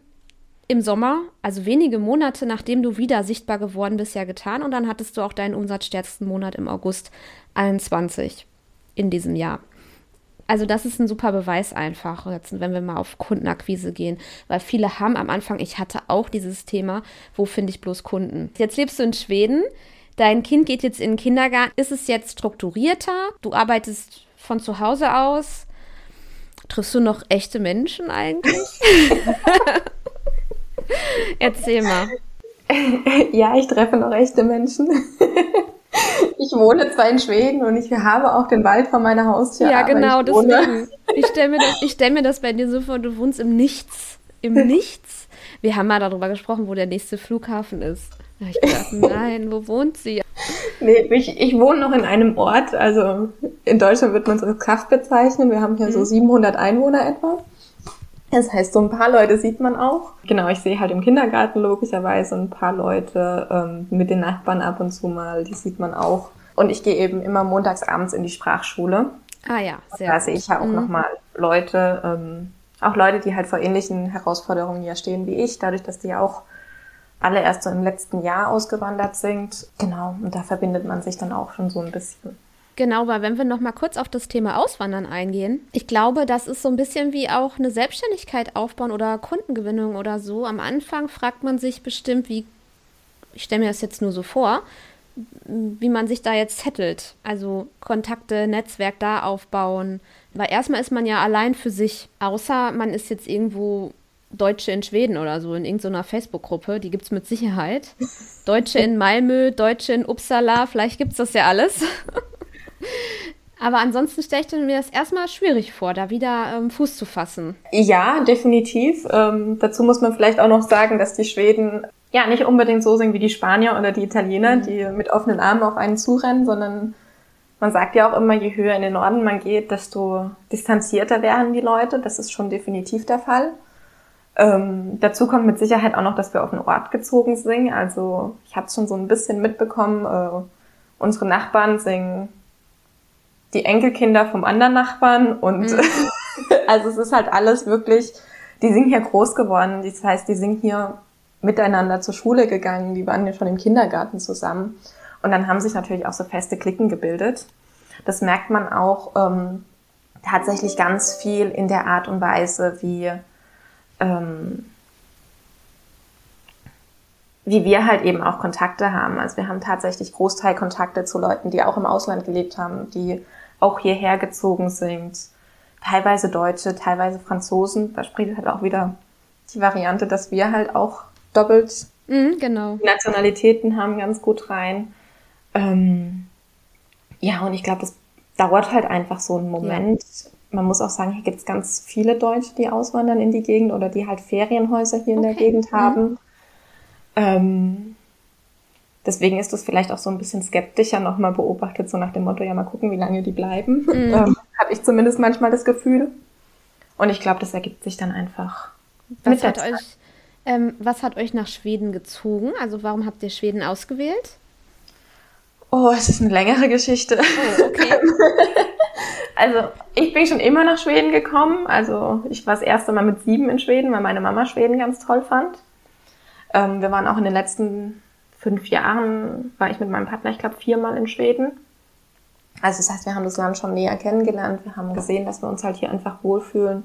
im Sommer, also wenige Monate nachdem du wieder sichtbar geworden bist, ja getan. Und dann hattest du auch deinen umsatzstärksten Monat im August 21 in diesem Jahr. Also das ist ein super Beweis einfach, jetzt, wenn wir mal auf Kundenakquise gehen, weil viele haben am Anfang, ich hatte auch dieses Thema, wo finde ich bloß Kunden? Jetzt lebst du in Schweden, dein Kind geht jetzt in den Kindergarten, ist es jetzt strukturierter? Du arbeitest von zu Hause aus? Triffst du noch echte Menschen eigentlich? Erzähl mal. Ja, ich treffe noch echte Menschen. Ich wohne zwar in Schweden und ich habe auch den Wald vor meiner Haustür. Ja, genau, ich deswegen. Ich stelle mir, das, stell mir das bei dir so vor, du wohnst im Nichts. Im Nichts. Wir haben mal darüber gesprochen, wo der nächste Flughafen ist. Da ich gedacht, nein, wo wohnt sie? nee, ich, ich wohne noch in einem Ort, also in Deutschland wird man es als Kraft bezeichnen. Wir haben hier mhm. so 700 Einwohner etwa. Das heißt, so ein paar Leute sieht man auch. Genau, ich sehe halt im Kindergarten logischerweise ein paar Leute ähm, mit den Nachbarn ab und zu mal, die sieht man auch. Und ich gehe eben immer montags abends in die Sprachschule. Ah ja, sehr Da sehe ich ja auch mhm. nochmal Leute, ähm, auch Leute, die halt vor ähnlichen Herausforderungen ja stehen wie ich, dadurch, dass die ja auch alle erst so im letzten Jahr ausgewandert sind. Genau, und da verbindet man sich dann auch schon so ein bisschen. Genau, weil wenn wir noch mal kurz auf das Thema Auswandern eingehen, ich glaube, das ist so ein bisschen wie auch eine Selbstständigkeit aufbauen oder Kundengewinnung oder so. Am Anfang fragt man sich bestimmt, wie, ich stelle mir das jetzt nur so vor, wie man sich da jetzt settelt. Also Kontakte, Netzwerk da aufbauen. Weil erstmal ist man ja allein für sich, außer man ist jetzt irgendwo Deutsche in Schweden oder so in irgendeiner Facebook-Gruppe, die gibt es mit Sicherheit. Deutsche in Malmö, Deutsche in Uppsala, vielleicht gibt es das ja alles. Aber ansonsten stelle ich mir das erstmal schwierig vor, da wieder ähm, Fuß zu fassen. Ja, definitiv. Ähm, dazu muss man vielleicht auch noch sagen, dass die Schweden ja nicht unbedingt so sind wie die Spanier oder die Italiener, mhm. die mit offenen Armen auf einen zurennen, sondern man sagt ja auch immer, je höher in den Norden man geht, desto distanzierter werden die Leute. Das ist schon definitiv der Fall. Ähm, dazu kommt mit Sicherheit auch noch, dass wir auf den Ort gezogen sind. Also ich habe es schon so ein bisschen mitbekommen. Äh, unsere Nachbarn singen die Enkelkinder vom anderen Nachbarn und mhm. also es ist halt alles wirklich, die sind hier groß geworden. Das heißt, die sind hier miteinander zur Schule gegangen, die waren ja schon im Kindergarten zusammen. Und dann haben sich natürlich auch so feste Klicken gebildet. Das merkt man auch ähm, tatsächlich ganz viel in der Art und Weise, wie, ähm, wie wir halt eben auch Kontakte haben. Also wir haben tatsächlich Großteil Kontakte zu Leuten, die auch im Ausland gelebt haben, die auch hierher gezogen sind. Teilweise Deutsche, teilweise Franzosen. Da spricht halt auch wieder die Variante, dass wir halt auch doppelt mhm, genau. Nationalitäten haben ganz gut rein. Ähm, ja, und ich glaube, das dauert halt einfach so einen Moment. Ja. Man muss auch sagen, hier gibt es ganz viele Deutsche, die auswandern in die Gegend oder die halt Ferienhäuser hier in der Gegend mhm. haben. Ähm, Deswegen ist das vielleicht auch so ein bisschen skeptischer nochmal beobachtet, so nach dem Motto, ja, mal gucken, wie lange die bleiben. Mhm. Ähm, Habe ich zumindest manchmal das Gefühl. Und ich glaube, das ergibt sich dann einfach. Was hat, euch, ähm, was hat euch nach Schweden gezogen? Also warum habt ihr Schweden ausgewählt? Oh, es ist eine längere Geschichte. Oh, okay. also ich bin schon immer nach Schweden gekommen. Also ich war das erste Mal mit sieben in Schweden, weil meine Mama Schweden ganz toll fand. Ähm, wir waren auch in den letzten fünf Jahren war ich mit meinem Partner, ich glaube, viermal in Schweden. Also das heißt, wir haben das Land schon näher kennengelernt. Wir haben gesehen, dass wir uns halt hier einfach wohlfühlen.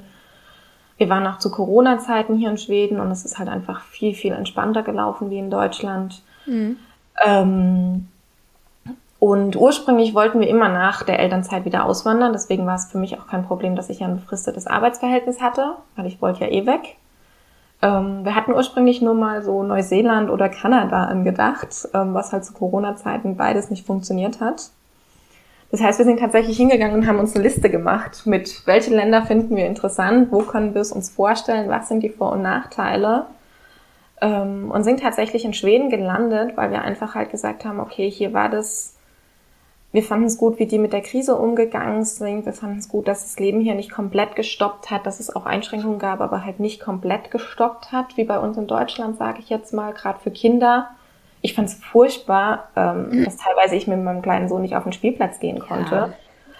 Wir waren auch zu Corona-Zeiten hier in Schweden und es ist halt einfach viel, viel entspannter gelaufen wie in Deutschland. Mhm. Ähm, und ursprünglich wollten wir immer nach der Elternzeit wieder auswandern. Deswegen war es für mich auch kein Problem, dass ich ja ein befristetes Arbeitsverhältnis hatte, weil ich wollte ja eh weg. Ähm, wir hatten ursprünglich nur mal so Neuseeland oder Kanada angedacht, ähm, was halt zu Corona-Zeiten beides nicht funktioniert hat. Das heißt, wir sind tatsächlich hingegangen und haben uns eine Liste gemacht mit, welche Länder finden wir interessant, wo können wir es uns vorstellen, was sind die Vor- und Nachteile. Ähm, und sind tatsächlich in Schweden gelandet, weil wir einfach halt gesagt haben, okay, hier war das wir fanden es gut, wie die mit der Krise umgegangen sind. Wir fanden es gut, dass das Leben hier nicht komplett gestoppt hat, dass es auch Einschränkungen gab, aber halt nicht komplett gestoppt hat, wie bei uns in Deutschland, sage ich jetzt mal, gerade für Kinder. Ich fand es furchtbar, ähm, mhm. dass teilweise ich mit meinem kleinen Sohn nicht auf den Spielplatz gehen konnte, ja.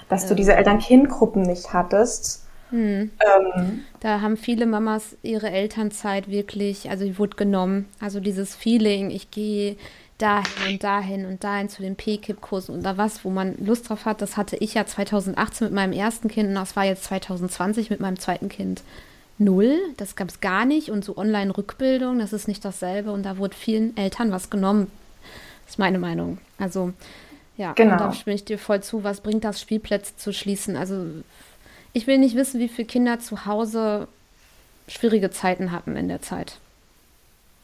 dass du diese Eltern-Kind-Gruppen nicht hattest. Hm. Ähm, da haben viele Mamas ihre Elternzeit wirklich, also die wurde genommen. Also dieses Feeling, ich gehe dahin und dahin und dahin zu den P-Kip-Kursen oder was, wo man Lust drauf hat. Das hatte ich ja 2018 mit meinem ersten Kind und das war jetzt 2020 mit meinem zweiten Kind null. Das gab es gar nicht. Und so Online-Rückbildung, das ist nicht dasselbe. Und da wurde vielen Eltern was genommen. Das ist meine Meinung. Also, ja, genau. da stimme ich dir voll zu. Was bringt das, Spielplätze zu schließen? Also, ich will nicht wissen, wie viele Kinder zu Hause schwierige Zeiten hatten in der Zeit.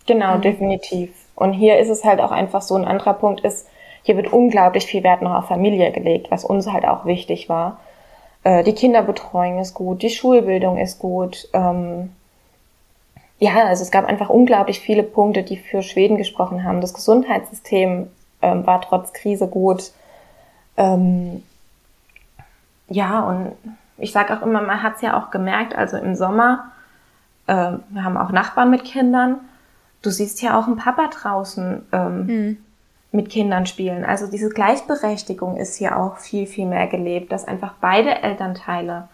Genau, mhm. definitiv. Und hier ist es halt auch einfach so ein anderer Punkt ist, hier wird unglaublich viel Wert noch auf Familie gelegt, was uns halt auch wichtig war. Äh, die Kinderbetreuung ist gut, die Schulbildung ist gut. Ähm, ja, also es gab einfach unglaublich viele Punkte, die für Schweden gesprochen haben. Das Gesundheitssystem ähm, war trotz Krise gut. Ähm, ja, und ich sage auch immer, man hat es ja auch gemerkt, also im Sommer, äh, wir haben auch Nachbarn mit Kindern, du siehst ja auch einen Papa draußen ähm, mhm. mit Kindern spielen. Also diese Gleichberechtigung ist hier auch viel, viel mehr gelebt, dass einfach beide Elternteile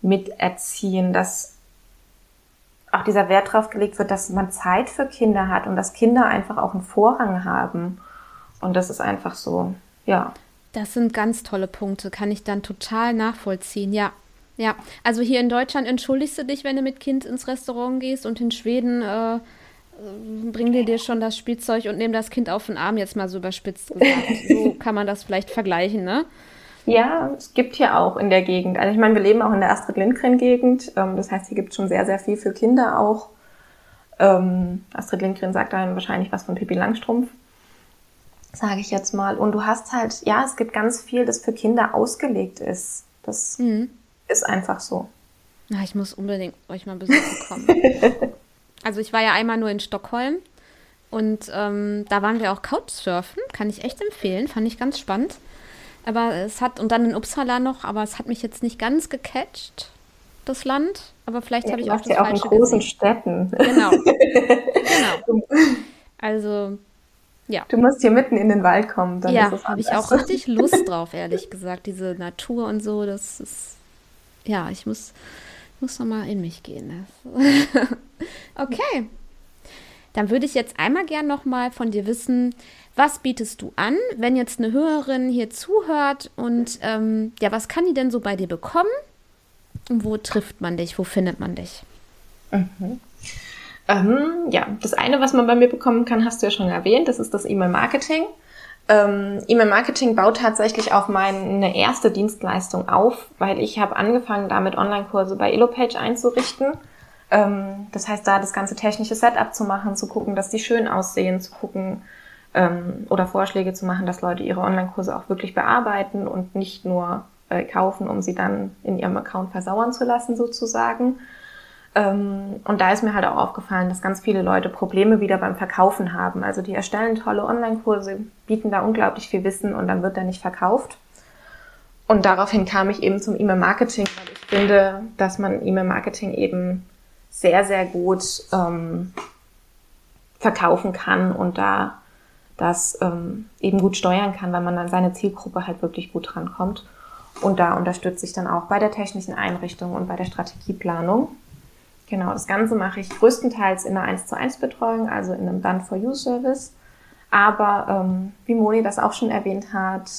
miterziehen, dass auch dieser Wert drauf gelegt wird, dass man Zeit für Kinder hat und dass Kinder einfach auch einen Vorrang haben. Und das ist einfach so, ja. Das sind ganz tolle Punkte, kann ich dann total nachvollziehen. Ja, ja. Also hier in Deutschland entschuldigst du dich, wenn du mit Kind ins Restaurant gehst und in Schweden äh, bringen die dir schon das Spielzeug und nehmen das Kind auf den Arm, jetzt mal so überspitzt gesagt. So kann man das vielleicht vergleichen, ne? Ja, es gibt hier auch in der Gegend. Also ich meine, wir leben auch in der Astrid Lindgren-Gegend. Ähm, das heißt, hier gibt es schon sehr, sehr viel für Kinder auch. Ähm, Astrid Lindgren sagt dann wahrscheinlich was von Pippi Langstrumpf sage ich jetzt mal. Und du hast halt, ja, es gibt ganz viel, das für Kinder ausgelegt ist. Das mhm. ist einfach so. Na, ich muss unbedingt euch mal besuchen kommen. also ich war ja einmal nur in Stockholm und ähm, da waren wir auch Couchsurfen, kann ich echt empfehlen, fand ich ganz spannend. Aber es hat, und dann in Uppsala noch, aber es hat mich jetzt nicht ganz gecatcht, das Land. Aber vielleicht ja, habe ich auch das ja auch in großen gesehen. Städten. Genau. genau. Also ja. Du musst hier mitten in den Wald kommen. Dann ja, habe ich auch richtig Lust drauf, ehrlich gesagt. Diese Natur und so, das ist, ja, ich muss, muss noch mal in mich gehen. okay. Dann würde ich jetzt einmal gern noch mal von dir wissen, was bietest du an, wenn jetzt eine Hörerin hier zuhört und ähm, ja, was kann die denn so bei dir bekommen? Und wo trifft man dich? Wo findet man dich? Mhm. Ähm, ja, das eine, was man bei mir bekommen kann, hast du ja schon erwähnt, das ist das E-Mail-Marketing. Ähm, E-Mail-Marketing baut tatsächlich auf meine erste Dienstleistung auf, weil ich habe angefangen, damit Online-Kurse bei Elopage einzurichten. Ähm, das heißt, da das ganze technische Setup zu machen, zu gucken, dass die schön aussehen, zu gucken ähm, oder Vorschläge zu machen, dass Leute ihre Online-Kurse auch wirklich bearbeiten und nicht nur äh, kaufen, um sie dann in ihrem Account versauern zu lassen sozusagen. Ähm, und da ist mir halt auch aufgefallen, dass ganz viele Leute Probleme wieder beim Verkaufen haben. Also die erstellen tolle Online-Kurse, bieten da unglaublich viel Wissen und dann wird da nicht verkauft. Und daraufhin kam ich eben zum E-Mail-Marketing, weil ich finde, dass man E-Mail-Marketing eben sehr, sehr gut ähm, verkaufen kann und da das ähm, eben gut steuern kann, weil man dann seine Zielgruppe halt wirklich gut drankommt. Und da unterstütze ich dann auch bei der technischen Einrichtung und bei der Strategieplanung. Genau, das Ganze mache ich größtenteils in einer 1 zu 1 Betreuung, also in einem Done for You Service. Aber ähm, wie Moni das auch schon erwähnt hat,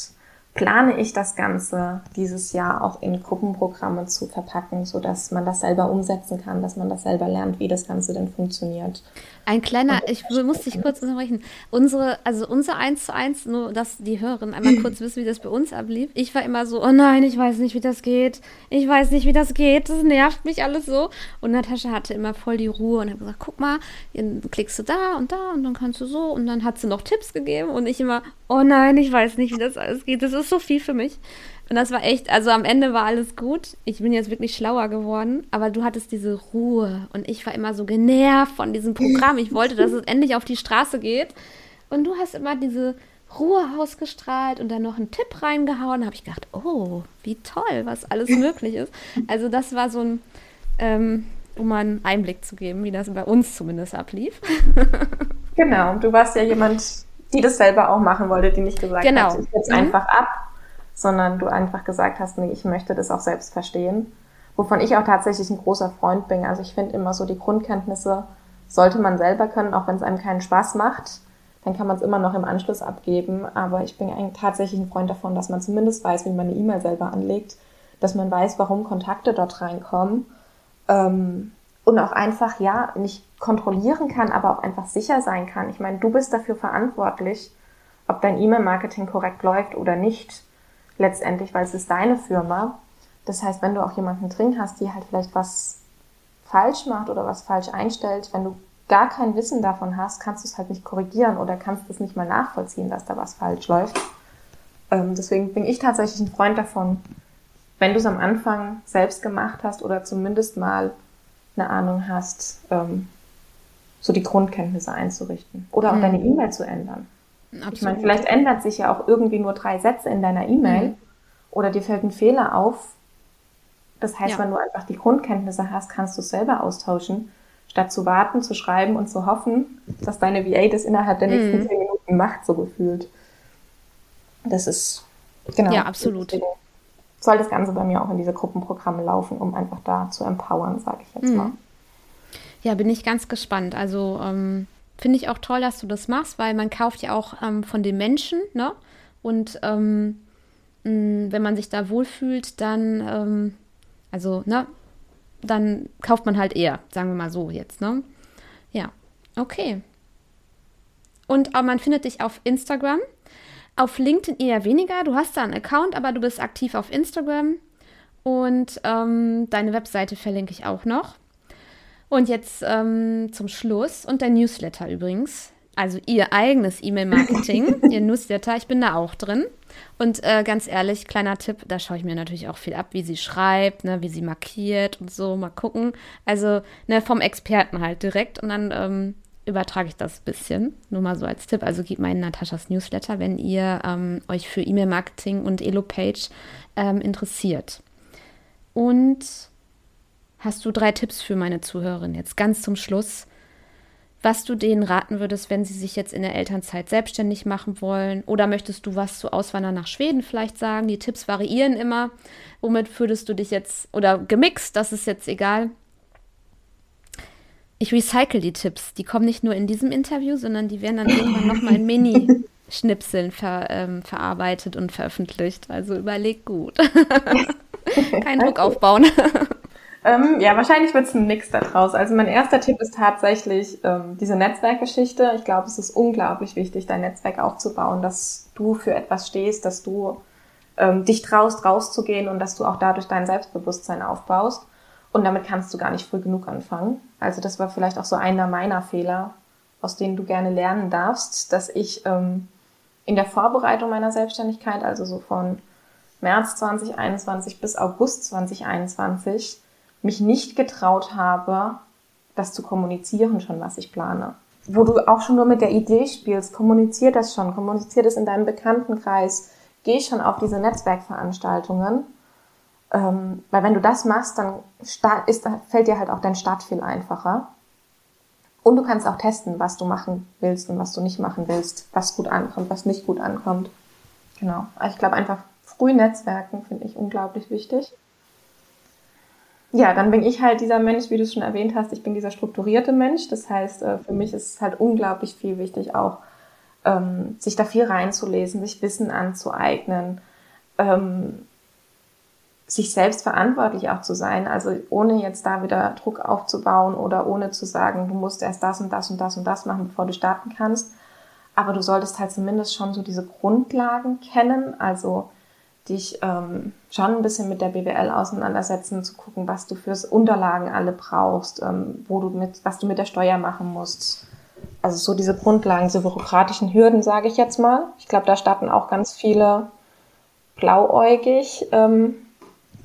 plane ich das Ganze dieses Jahr auch in Gruppenprogramme zu verpacken, so dass man das selber umsetzen kann, dass man das selber lernt, wie das Ganze denn funktioniert. Ein kleiner, ich muss dich kurz unterbrechen. Unsere, also unser 1 zu 1, nur dass die Hörerinnen einmal kurz wissen, wie das bei uns ablief. Ich war immer so, oh nein, ich weiß nicht, wie das geht. Ich weiß nicht, wie das geht. Das nervt mich alles so. Und Natascha hatte immer voll die Ruhe und hat gesagt, guck mal, dann klickst du da und da und dann kannst du so. Und dann hat sie noch Tipps gegeben und ich immer, oh nein, ich weiß nicht, wie das alles geht. Das ist so viel für mich. Und das war echt, also am Ende war alles gut. Ich bin jetzt wirklich schlauer geworden, aber du hattest diese Ruhe und ich war immer so genervt von diesem Programm. Ich wollte, dass es endlich auf die Straße geht. Und du hast immer diese Ruhe ausgestrahlt und dann noch einen Tipp reingehauen. Da habe ich gedacht, oh, wie toll, was alles möglich ist. Also das war so ein, ähm, um mal einen Einblick zu geben, wie das bei uns zumindest ablief. genau, du warst ja jemand, die das selber auch machen wollte, die nicht gesagt genau. hat, ich jetzt mhm. einfach ab sondern du einfach gesagt hast, nee, ich möchte das auch selbst verstehen. Wovon ich auch tatsächlich ein großer Freund bin. Also ich finde immer so, die Grundkenntnisse sollte man selber können, auch wenn es einem keinen Spaß macht. Dann kann man es immer noch im Anschluss abgeben. Aber ich bin eigentlich tatsächlich ein Freund davon, dass man zumindest weiß, wie man eine E-Mail selber anlegt, dass man weiß, warum Kontakte dort reinkommen. Ähm, und auch einfach, ja, nicht kontrollieren kann, aber auch einfach sicher sein kann. Ich meine, du bist dafür verantwortlich, ob dein E-Mail-Marketing korrekt läuft oder nicht letztendlich, weil es ist deine Firma. Das heißt, wenn du auch jemanden drin hast, die halt vielleicht was falsch macht oder was falsch einstellt, wenn du gar kein Wissen davon hast, kannst du es halt nicht korrigieren oder kannst es nicht mal nachvollziehen, dass da was falsch läuft. Ähm, deswegen bin ich tatsächlich ein Freund davon, wenn du es am Anfang selbst gemacht hast oder zumindest mal eine Ahnung hast, ähm, so die Grundkenntnisse einzurichten oder auch mhm. deine E-Mail zu ändern. Absolut. Ich meine, vielleicht ändert sich ja auch irgendwie nur drei Sätze in deiner E-Mail mhm. oder dir fällt ein Fehler auf. Das heißt, ja. wenn du einfach die Grundkenntnisse hast, kannst du es selber austauschen, statt zu warten, zu schreiben und zu hoffen, dass deine VA das innerhalb der nächsten mhm. zehn Minuten macht, so gefühlt. Das ist, genau. Ja, absolut. Soll das Ganze bei mir auch in diese Gruppenprogramme laufen, um einfach da zu empowern, sage ich jetzt mhm. mal. Ja, bin ich ganz gespannt. Also ähm, finde ich auch toll, dass du das machst, weil man kauft ja auch ähm, von den Menschen, ne? Und ähm, mh, wenn man sich da wohlfühlt, dann, ähm, also, ne, dann kauft man halt eher, sagen wir mal so jetzt, ne? Ja, okay. Und man findet dich auf Instagram. Auf LinkedIn eher weniger. Du hast da einen Account, aber du bist aktiv auf Instagram. Und ähm, deine Webseite verlinke ich auch noch. Und jetzt ähm, zum Schluss und dein Newsletter übrigens. Also ihr eigenes E-Mail-Marketing, ihr Newsletter, ich bin da auch drin. Und äh, ganz ehrlich, kleiner Tipp, da schaue ich mir natürlich auch viel ab, wie sie schreibt, ne, wie sie markiert und so, mal gucken. Also ne, vom Experten halt direkt und dann ähm, übertrage ich das ein bisschen. Nur mal so als Tipp. Also gebt mal in Nataschas Newsletter, wenn ihr ähm, euch für E-Mail-Marketing und Elo-Page ähm, interessiert. Und hast du drei Tipps für meine Zuhörerin jetzt ganz zum Schluss, was du denen raten würdest, wenn sie sich jetzt in der Elternzeit selbstständig machen wollen? Oder möchtest du was zu Auswandern nach Schweden vielleicht sagen? Die Tipps variieren immer. Womit würdest du dich jetzt, oder gemixt, das ist jetzt egal. Ich recycle die Tipps. Die kommen nicht nur in diesem Interview, sondern die werden dann irgendwann nochmal in Mini-Schnipseln ver, ähm, verarbeitet und veröffentlicht. Also überleg gut. Kein Druck aufbauen. Ähm, ja, wahrscheinlich wird es ein Mix daraus. Also mein erster Tipp ist tatsächlich ähm, diese Netzwerkgeschichte. Ich glaube, es ist unglaublich wichtig, dein Netzwerk aufzubauen, dass du für etwas stehst, dass du ähm, dich traust, rauszugehen und dass du auch dadurch dein Selbstbewusstsein aufbaust. Und damit kannst du gar nicht früh genug anfangen. Also das war vielleicht auch so einer meiner Fehler, aus denen du gerne lernen darfst, dass ich ähm, in der Vorbereitung meiner Selbstständigkeit, also so von März 2021 bis August 2021, mich nicht getraut habe, das zu kommunizieren schon, was ich plane. Wo du auch schon nur mit der Idee spielst, kommunizier das schon, kommunizier das in deinem Bekanntenkreis, geh schon auf diese Netzwerkveranstaltungen. Ähm, weil wenn du das machst, dann ist, fällt dir halt auch dein Start viel einfacher. Und du kannst auch testen, was du machen willst und was du nicht machen willst, was gut ankommt, was nicht gut ankommt. Genau. Also ich glaube einfach früh Netzwerken finde ich unglaublich wichtig ja, dann bin ich halt dieser Mensch, wie du es schon erwähnt hast, ich bin dieser strukturierte Mensch. Das heißt, äh, für mich ist es halt unglaublich viel wichtig, auch ähm, sich da viel reinzulesen, sich Wissen anzueignen, ähm, sich selbst verantwortlich auch zu sein. Also ohne jetzt da wieder Druck aufzubauen oder ohne zu sagen, du musst erst das und das und das und das machen, bevor du starten kannst. Aber du solltest halt zumindest schon so diese Grundlagen kennen. Also dich ähm, schon ein bisschen mit der BWL auseinandersetzen, zu gucken, was du fürs Unterlagen alle brauchst, ähm, wo du mit, was du mit der Steuer machen musst. Also so diese Grundlagen, diese bürokratischen Hürden, sage ich jetzt mal. Ich glaube, da starten auch ganz viele blauäugig. Ähm,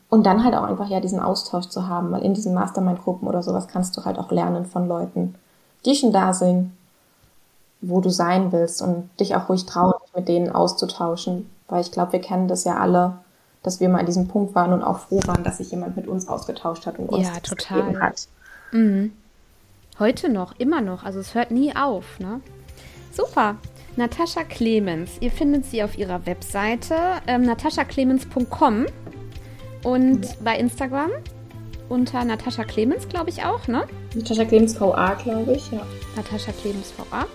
und dann halt auch einfach ja diesen Austausch zu haben, weil in diesen Mastermind-Gruppen oder sowas kannst du halt auch lernen von Leuten, die schon da sind, wo du sein willst und dich auch ruhig trauen, mit denen auszutauschen, weil ich glaube, wir kennen das ja alle, dass wir mal an diesem Punkt waren und auch froh waren, dass sich jemand mit uns ausgetauscht hat und uns ja, total. hat. Mhm. Heute noch, immer noch. Also es hört nie auf. Ne? Super. Natascha Clemens. Ihr findet sie auf ihrer Webseite ähm, nataschaclemens.com und bei Instagram unter Natascha Clemens, glaube ich auch, ne? Natascha Clemens VA, glaube ich, ja. Natascha Clemens VA.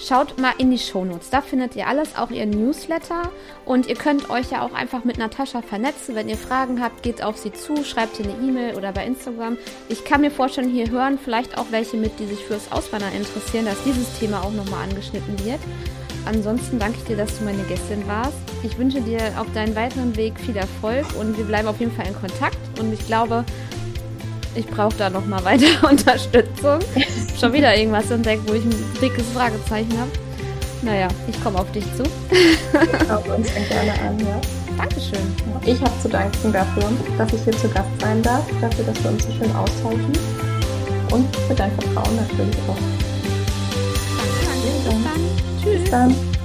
Schaut mal in die Shownotes. Da findet ihr alles, auch ihr Newsletter. Und ihr könnt euch ja auch einfach mit Natascha vernetzen. Wenn ihr Fragen habt, geht auf sie zu, schreibt ihr eine E-Mail oder bei Instagram. Ich kann mir vorstellen, hier hören vielleicht auch welche mit, die sich fürs Auswandern interessieren, dass dieses Thema auch nochmal angeschnitten wird. Ansonsten danke ich dir, dass du meine Gästin warst. Ich wünsche dir auf deinen weiteren Weg viel Erfolg und wir bleiben auf jeden Fall in Kontakt. Und ich glaube, ich brauche da noch mal weiter Unterstützung. Schon wieder irgendwas entdeckt, wo ich ein dickes Fragezeichen habe. Naja, ich komme auf dich zu. Auf uns fängt gerne an, ja. Dankeschön. Ich habe zu danken dafür, dass ich hier zu Gast sein darf, dafür, dass wir uns so schön austauschen und für dein Vertrauen natürlich auch. Danke, danke. Bis dann. Tschüss. Bis dann.